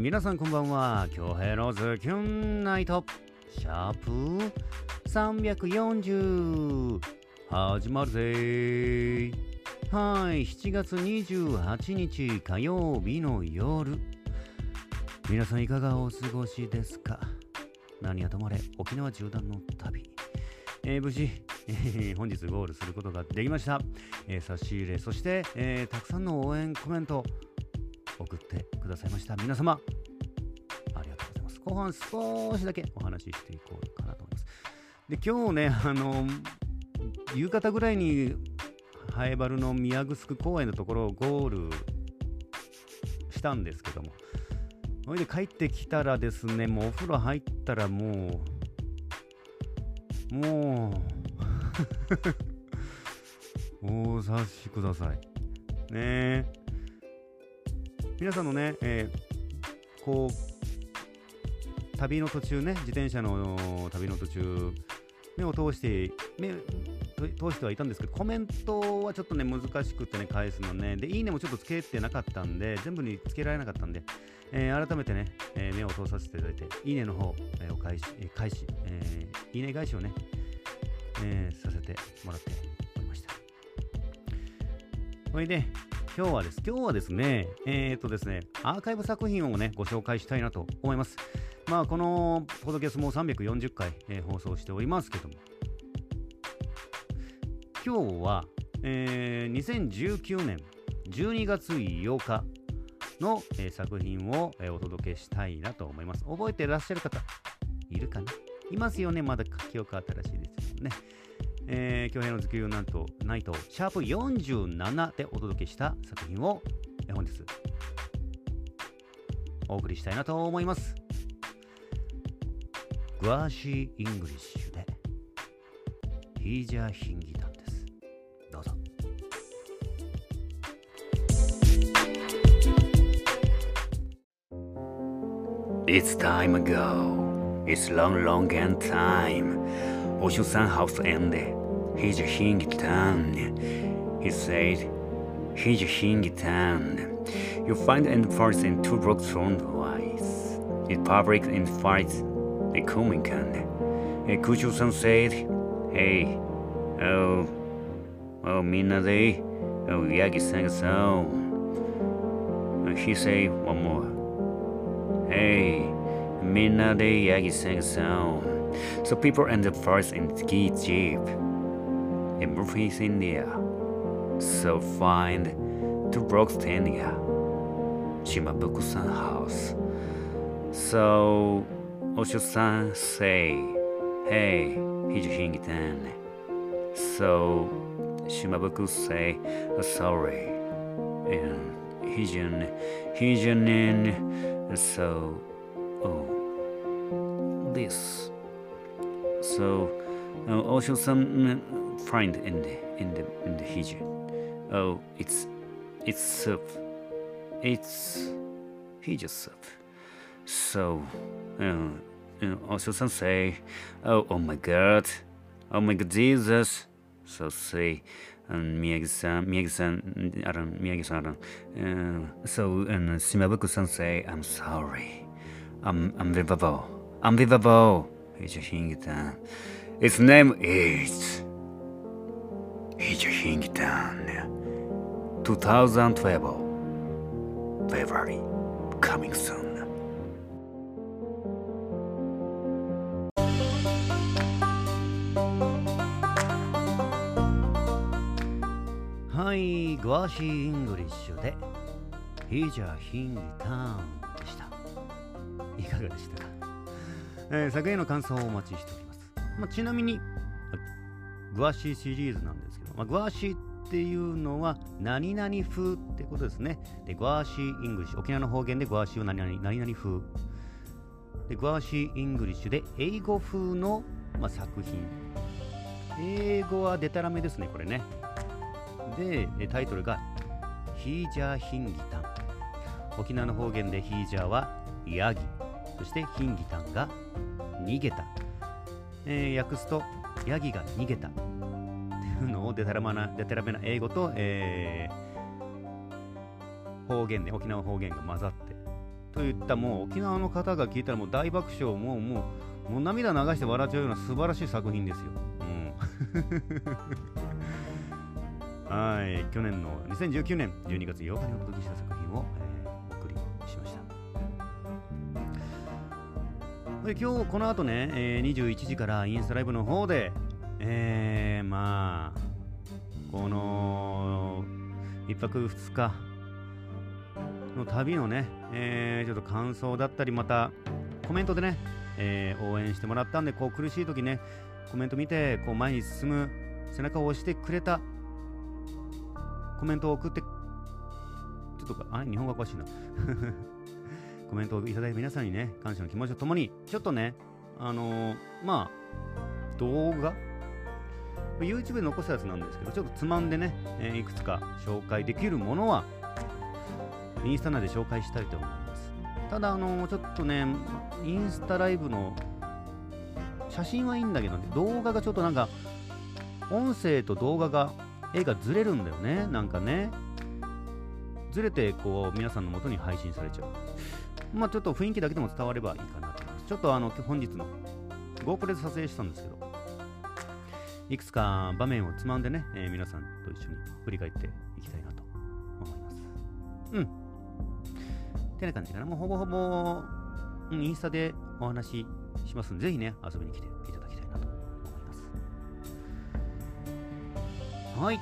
皆さんこんばんは。京平のズキュンナイト。シャープ340始まるぜ。はい。7月28日火曜日の夜皆さんいかがお過ごしですか？何はともあれ沖縄縦断の旅、えー無事、えー本日ゴールすることができました、えー差し入れそして、えーたくさんの応援コメント。送ってくださいました。皆様ありがとうございます。後半少しだけお話ししていこうかなと思います。で今日ねあの夕方ぐらいにハエバルの宮城公園のところをゴールしたんですけどもそれで帰ってきたらですねもうお風呂入ったらもうもう お察しください。ね。え皆さんのね、えーこう旅の途中ね自転車の旅の途中目を通して目通してはいたんですけどコメントはちょっとね難しくてね返すのね。でいいねもちょっとつけてなかったんで全部につけられなかったんで、えー改めてね、えー目を通させていただいていいねの方、えーを返し返し、えいいね返しをね、えさせてもらっておりました。それで今日はです。今日はですね、えっ、とですね、アーカイブ作品をね、ご紹介したいなと思います。まあ、このポドキャストも340回、えー放送しておりますけども、今日は、えー2019年12月8日の、えー作品を、えーお届けしたいなと思います。覚えてらっしゃる方、いるかな？いますよね、まだ記憶新しいですよね。えー、京平のズキューなんと、ナイト、シャープ47でお届けした作品を、えー本日、お送りしたいなと思います。グワーシー・イングリッシュで、ヒージャー・ヒンギタンです。どうぞ。It's time ago. It's long, long and time. おしゅさんハウスエンで、ひじひんぎたん。He said, ひじひんぎたん。You find and force in two rocks from the wise. It public in fights, a coming can. A クシュさん said, Hey, oh, oh, みんなで、oh, ヤギさんがそう。He said one more. Hey, みんなでヤギさんがそう。So people ended first in ski jeep. Murphy's India. So find standing up. Shimabuku-san house. So Osho-san say, Hey, Hijihingitan. So Shimabuku say, oh, sorry. And Hijin, Hijinin, so, oh, this. So, uh, also some uh, find in the in the in the Hijin. Oh, it's it's soup. It's Hijin soup. So, uh, uh, also some say, oh, oh my God, oh my God, Jesus. So say, um, Miyagi-san, Miyagi-san, I don't, Miyagi-san, I don't. Uh, so, and Shimabuku-san say, I'm sorry. I'm I'm unbelievable, unbelievable. Hijihingitan. Its Its name is Hijihingtan 2012. February. Coming soon. はい、グワシー・イングリッシュで、ヒジャヒンギターンでした。いかがでしたか、えー作品の感想をお待ちしております。まあ、ちなみに、グワシーシリーズなんですけど、まあ、グワシーっていうのは何々風ってことですね。で、グワシー・イングリッシュ、沖縄の方言でグワシーは何々何々風。で、グワシー・イングリッシュで英語風の、まあ、作品。英語はデタラメですね、これね。で、タイトルがヒージャーヒンギタン。沖縄の方言でヒージャーはヤギ、そしてヒンギタンが逃げた。えー訳すと、ヤギが逃げた。っていうのをデタラマなデタラメな英語と、えー方言で、沖縄方言が混ざってといったもう沖縄の方が聞いたらもう大爆笑もうもうもう涙流して笑っちゃうような素晴らしい作品ですよ。うん、はい去年の2019年12月8日にお届けした作品を、えー、で今日この後ね、えー、21時からインスタライブの方でえー、まあこの1泊2日の旅のね、えー、ちょっと感想だったりまたコメントでね、えー、応援してもらったんでこう苦しい時ねコメント見てこう前に進む背中を押してくれたコメントを送ってちょっとあれ？日本語おかしいな。コメントをいただいた皆さんにね感謝の気持ちとともにちょっとねあのー、まあ動画？YouTube で残したやつなんですけどちょっとつまんでね、えー、いくつか紹介できるものはインスタ内で紹介したいと思いますただあのー、ちょっとねインスタライブの写真はいいんだけど、ね、動画がちょっとなんか、音声と動画が、絵がずれるんだよね。なんかね。ずれて、こう、皆さんの元に配信されちゃう。まあちょっと雰囲気だけでも伝わればいいかなと思います。ちょっとあの、本日の GoPro で撮影したんですけど、いくつか場面をつまんでね、えー、皆さんと一緒に振り返っていきたいなと思います。うん。てな感じかな。もうほぼほぼ、うん、インスタでお話しますので、ぜひね、遊びに来ていただきたいなと思います。はい。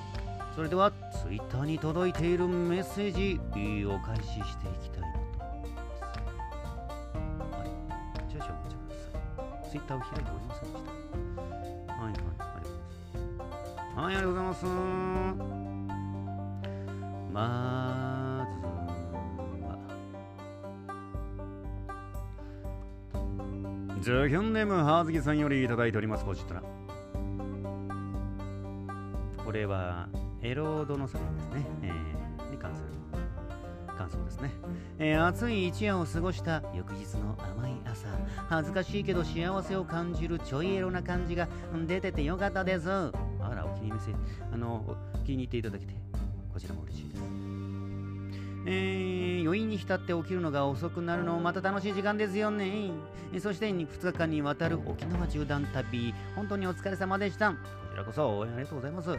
それでは、Twitter に届いているメッセージ、お返ししていきたいさい。Twitter を開いておりませんでした。はいはい、ありがとうございます。はい、ありがとうございます。まず、ジャヒョンネームハーズギさんよりいただいております、ポチッとな。これは、エロードの作品ですね。えー、に関する感想ですね。えー、暑い一夜を過ごした翌日の甘い朝、恥ずかしいけど幸せを感じるちょいエロな感じが出ててよかったです。あら、お気に入りあの、気に入っていただけて、こちらも嬉しいです。えー、余韻に浸って起きるのが遅くなるのもまた楽しい時間ですよね。そして2日間にわたる沖縄縦断旅、本当にお疲れ様でした。こちらこそ応援ありがとうございます。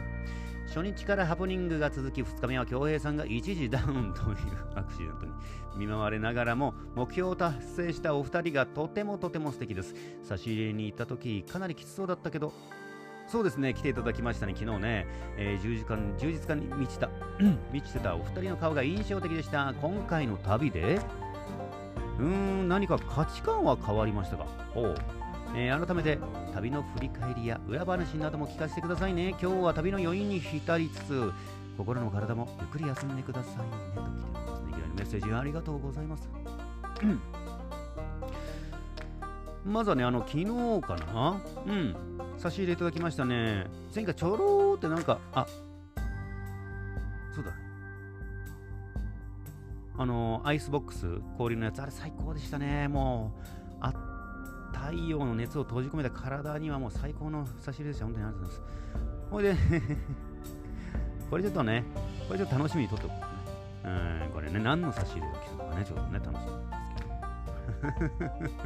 初日からハプニングが続き、2日目は恭平さんが一時ダウンというアクシデントに見舞われながらも、目標を達成したお二人がとてもとても素敵です。差し入れに行った時、かなりきつそうだったけど、そうですね、来ていただきましたね、昨日ね、えー、充実感充実感に満ちた、満ちてたお二人の顔が印象的でした。今回の旅で、うーん、何か価値観は変わりましたか？おう、えー、改めて、旅の振り返りや裏話なども聞かせてくださいね。今日は旅の余韻に浸りつつ、心も体もゆっくり休んでくださいね。と来ておりますね。いきなりメッセージありがとうございます。まずはね、あの、昨日かな？うん。差し入れいただきましたね。前回ちょろーってなんか、あ、そうだ。あの、アイスボックス、氷のやつ、あれ最高でしたね。もう、太陽の熱を閉じ込めた体にはもう最高の差し入れでした。本当にありがとうございます。ほいで これちょっとね、これちょっと楽しみにとっておくね。うん、これね、何の差し入れが来たのかね、ちょっとね、楽しみですけ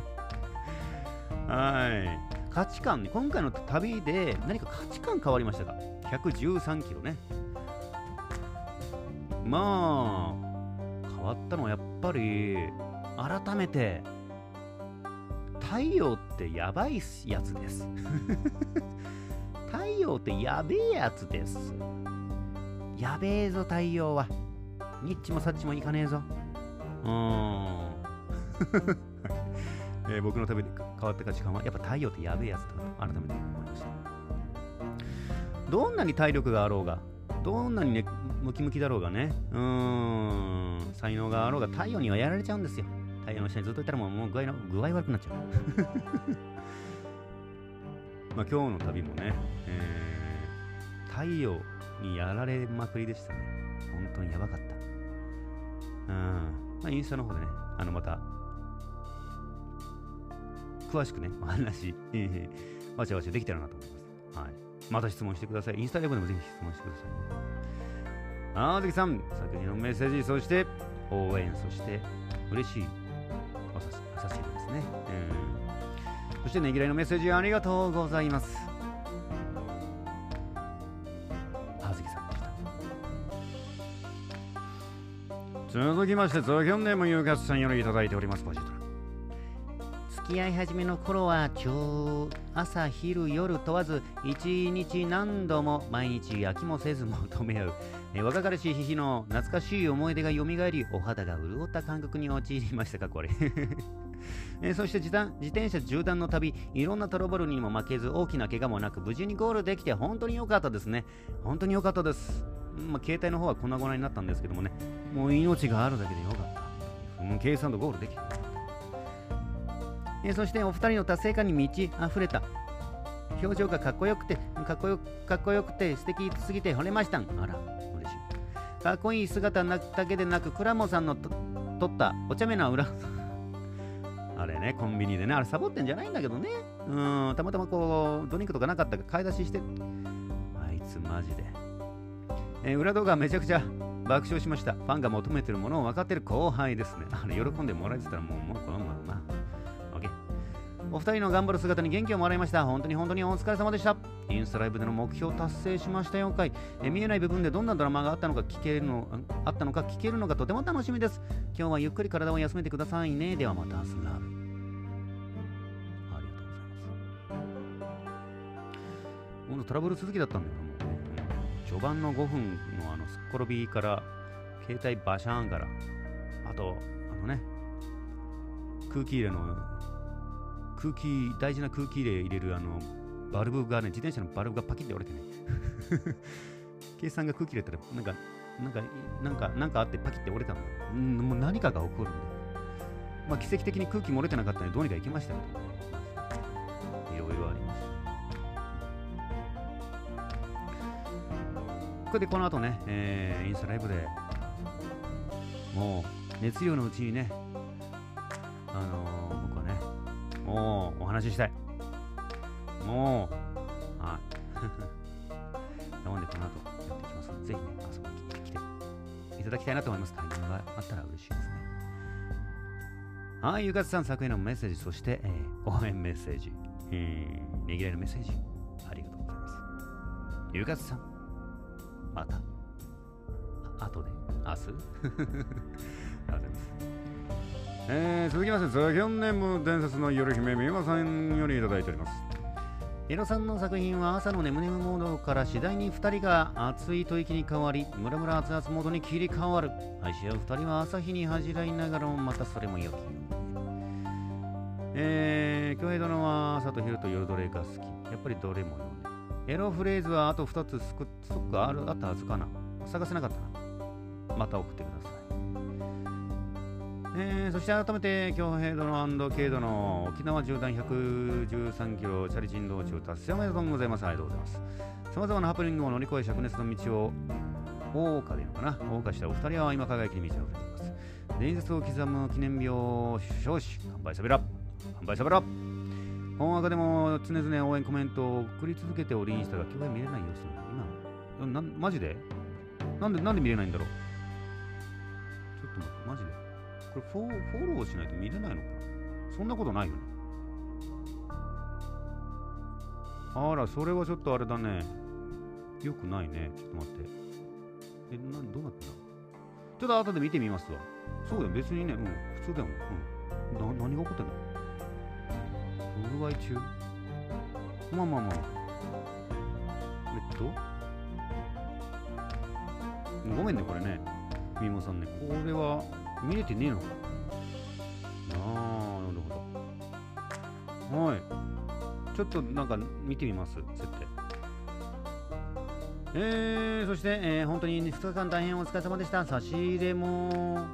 ど。はい。価値観、今回の旅で何か価値観変わりましたか ?113 キロね。まあ、変わったのはやっぱり、改めて、太陽ってやばいやつです。太陽ってやべえやつです。やべえぞ、太陽は。ニッチもサッチもいかねえぞ。うーん。えー、僕のために変わった価値観はやっぱ太陽ってやべえやつだと改めて思いましたどんなに体力があろうがどんなにねムキムキだろうがねうーん才能があろうが太陽にはやられちゃうんですよ太陽の下にずっといたらもうもう具合の具合悪くなっちゃうまあ今日の旅もね、えー、太陽にやられまくりでしたね本当にやばかったうんまあインスタの方でねあのまた詳しくね、お話、えー、わちゃわちゃできたらなと思います。はい。また質問してください。インスタライブでもぜひ質問してくださいね。あー、関さん、作品のメッセージ、そして応援、そして嬉しい差し入れですね。うん。そしてねぎらいのメッセージありがとうございます。あずきさんでした。続きまして、ゾキョンネームゆうかつさんよりいただいております、ポジトラ。付き合い始めの頃は今日朝昼夜問わず一日何度も毎日飽きもせず求め合う、え若かりしい日々の懐かしい思い出が蘇りお肌が潤った感覚に陥りましたかこれえそして自自転車縦断の旅いろんなトラブルにも負けず大きな怪我もなく無事にゴールできて本当に良かったですね。本当に良かったです。まあ、携帯の方は粉々になったんですけどもね。もう命があるだけでよかったもう。計算とゴールできてえそしてお二人の達成感に満ち溢れた。表情がかっこよくてかっこよかっこよくて素敵すぎて惚れました。あら嬉しい。かっこいい姿だけでなくクラモさんのと撮ったお茶目な裏あれねコンビニでねあれサボってんじゃないんだけどね。うんたまたまこうドリンクとかなかったから買い出しして。あいつマジで、えー、裏動画めちゃくちゃ爆笑しました。ファンが求めてるものを分かってる後輩ですね。あれ喜んでもらえてたらもうもうこのままお二人の頑張る姿に元気をもらいました。本当に本当にお疲れ様でした。インスタライブでの目標達成しましたよ回え見えない部分でどんなドラマがあったのか聞けるのあったのか聞けるのがとても楽しみです。今日はゆっくり体を休めてくださいね。ではまた明日ラブ。ありがとうございます。ほんとトラブル続きだったんだよな、もう。序盤の5分のあのすっ転びから携帯バシャーンからあとあのね空気入れの空気、大事な空気入れ入れるあのバルブがね、自転車のバルブがパキって折れてね。計算が空気入れたら、なんか、なんか、なんか、なんかあってパキって折れたの。ん、もう何かが起こるんで。まあ、奇跡的に空気漏れてなかったので、どうにか行きましたけど、いろいろありました。これでこの後ね、えー、インスタライブでもう熱量のうちにね、もうお話ししたい。もう、はい。なので、この後やっていきますので、ぜひね、遊びに来ていただきたいなと思います。タイミングがあったら嬉しいですね。はい、ゆかつさん作品のメッセージ、そして、えー、応援メッセージ、えー、ねぎらいのメッセージ、ありがとうございます。ゆかつさん、また、あとで、明日？ありがとうございます。えー、続きまして、ザ・ギョンネーム伝説の夜姫、みゆまさんよりいただいております。エロさんの作品は朝の眠眠モードから次第に2人が熱い吐息に変わり、ムラムラ熱々モードに切り替わる。愛し合う2人は朝日に恥じらいながらもまたそれも良きよ。えー、京平殿は朝と昼と夜どれが好き？やっぱりどれもよね。エロフレーズはあと2つストックあるあったはずかな。探せなかったな。また送ってください。えー、そして改めて、京平殿軽度の沖縄縦断113キロチャリ人道中達成おめでとうございます。ありがとうございます。さまざまなハプニングを乗り越え、灼熱の道を謳歌でいいのかな謳歌したお二人は今輝きに満ち溢れています。伝説を刻む記念日を少子、乾杯しゃべら乾杯しゃべら本赤でも常々応援コメントを送り続けておりんしたが、今日は見れない様子な。今、なマジで？なんで、なんで見れないんだろう？ちょっと待って、マジでこれフォフォローしないと見れないのかな？そんなことないよね。あら、それはちょっとあれだね。よくないね。ちょっと待って。え、な、どうなってんだ？ちょっと後で見てみますわ。そうだよ、別にね、うん、普通だよ。うん。な、何が起こってんの不具合中？まあまあまあ。えっと？ごめんね、これね。みもさんね、これは、見れてねえの？かああなるほど。はい。ちょっとなんか見てみます？設定。えー、そして、えー、本当に2日間大変お疲れ様でした。差し入れも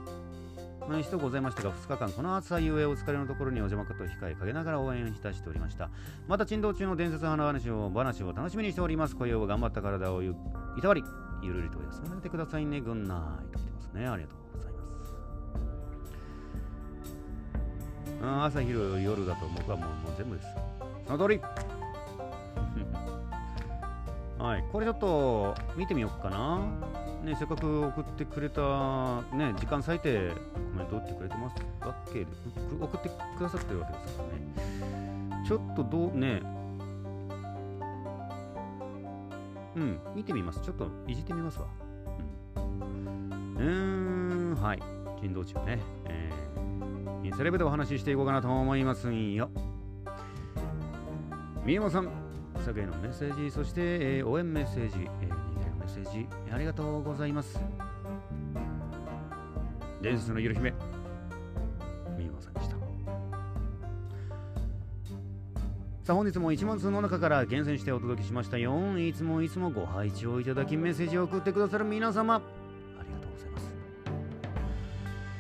一度ございましたが2日間この暑さゆえお疲れのところにお邪魔かと控えかけながら応援いたしておりました。また珍道中の伝説花話を話を楽しみにしております。今宵は頑張った体をいたわり。ゆるりと休まれてくださいね。ぐんないと来てますね。ありがとう。朝昼夜だと僕はもうもう全部ですその通り はいこれちょっと見てみようかなね、せっかく送ってくれた、ね、時間割いてコメント打ってくれてますわけ、送ってくださってるわけですからね。ちょっとどう、ね、うん、見てみます。ちょっといじってみますわ。うん。うーん、はい。人道中ね。え、インスタレブでお話ししていこうかなと思いますよ。みやまさん、作へのメッセージ、そして、えー応援メッセージ、えー、人間のメッセージ、ありがとうございます。伝説のゆる姫、みやまさんでした。さあ本日も1万通の中から厳選してお届けしましたよ。いつもいつもご拝聴いただきメッセージを送ってくださる皆様、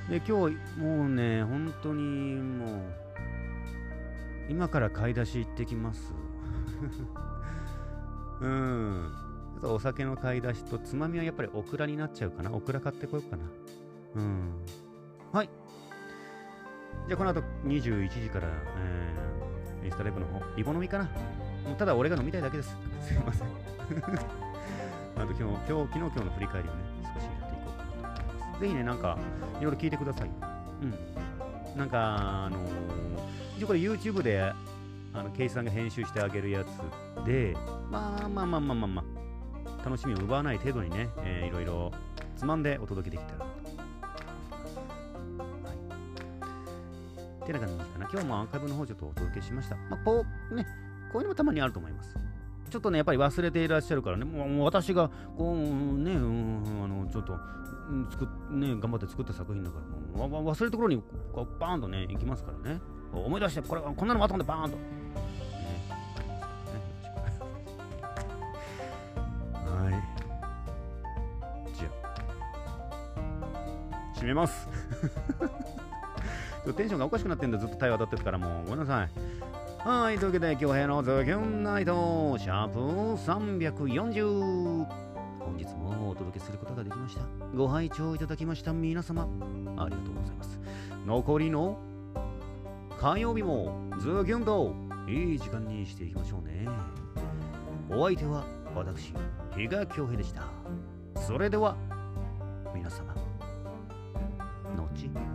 で、今日もうね、本当にもう、今から買い出し行ってきます。うん。ちょっとお酒の買い出しとつまみはやっぱりオクラになっちゃうかな。オクラ買ってこようかな。うん。はい。じゃあこの後21時から、えー、インスタライブの方、リボ飲みかな。もうただ俺が飲みたいだけです。すいません。あと今日、今日、昨日今日の振り返りをね、ぜひね、なんか、いろいろ聞いてください。うん。なんか、あのー一応これ YouTube で、あの、ケイさんが編集してあげるやつで、まあまあまあまあまあまあ、楽しみを奪わない程度にね、えーいろいろつまんでお届けできたらなとはい。てな感じかな。今日もアーカイブの方ちょっとお届けしました。まあ、こう、ね、こういうのもたまにあると思います。ちょっとね、やっぱり忘れていらっしゃるからね、もう私が、こう、ね、うん、あの、ちょっと、作っね、頑張って作った作品だから、もう忘れるところに、こう、バーンとね、行きますからね。思い出して、これ、こんなのもあったんで、バーンと。ね、はい。じゃあ、閉めます。テンションがおかしくなってんだ、ずっと対話当たってるから、もうごめんなさい。はい、というわけで、今日のズキュンナイト、シャープ340。本日もお届けすることができました。ご拝聴いただきました皆様、ありがとうございます。残りの火曜日もズキュンといい時間にしていきましょうね。お相手は私、比嘉恭平でした。それでは、皆様、後。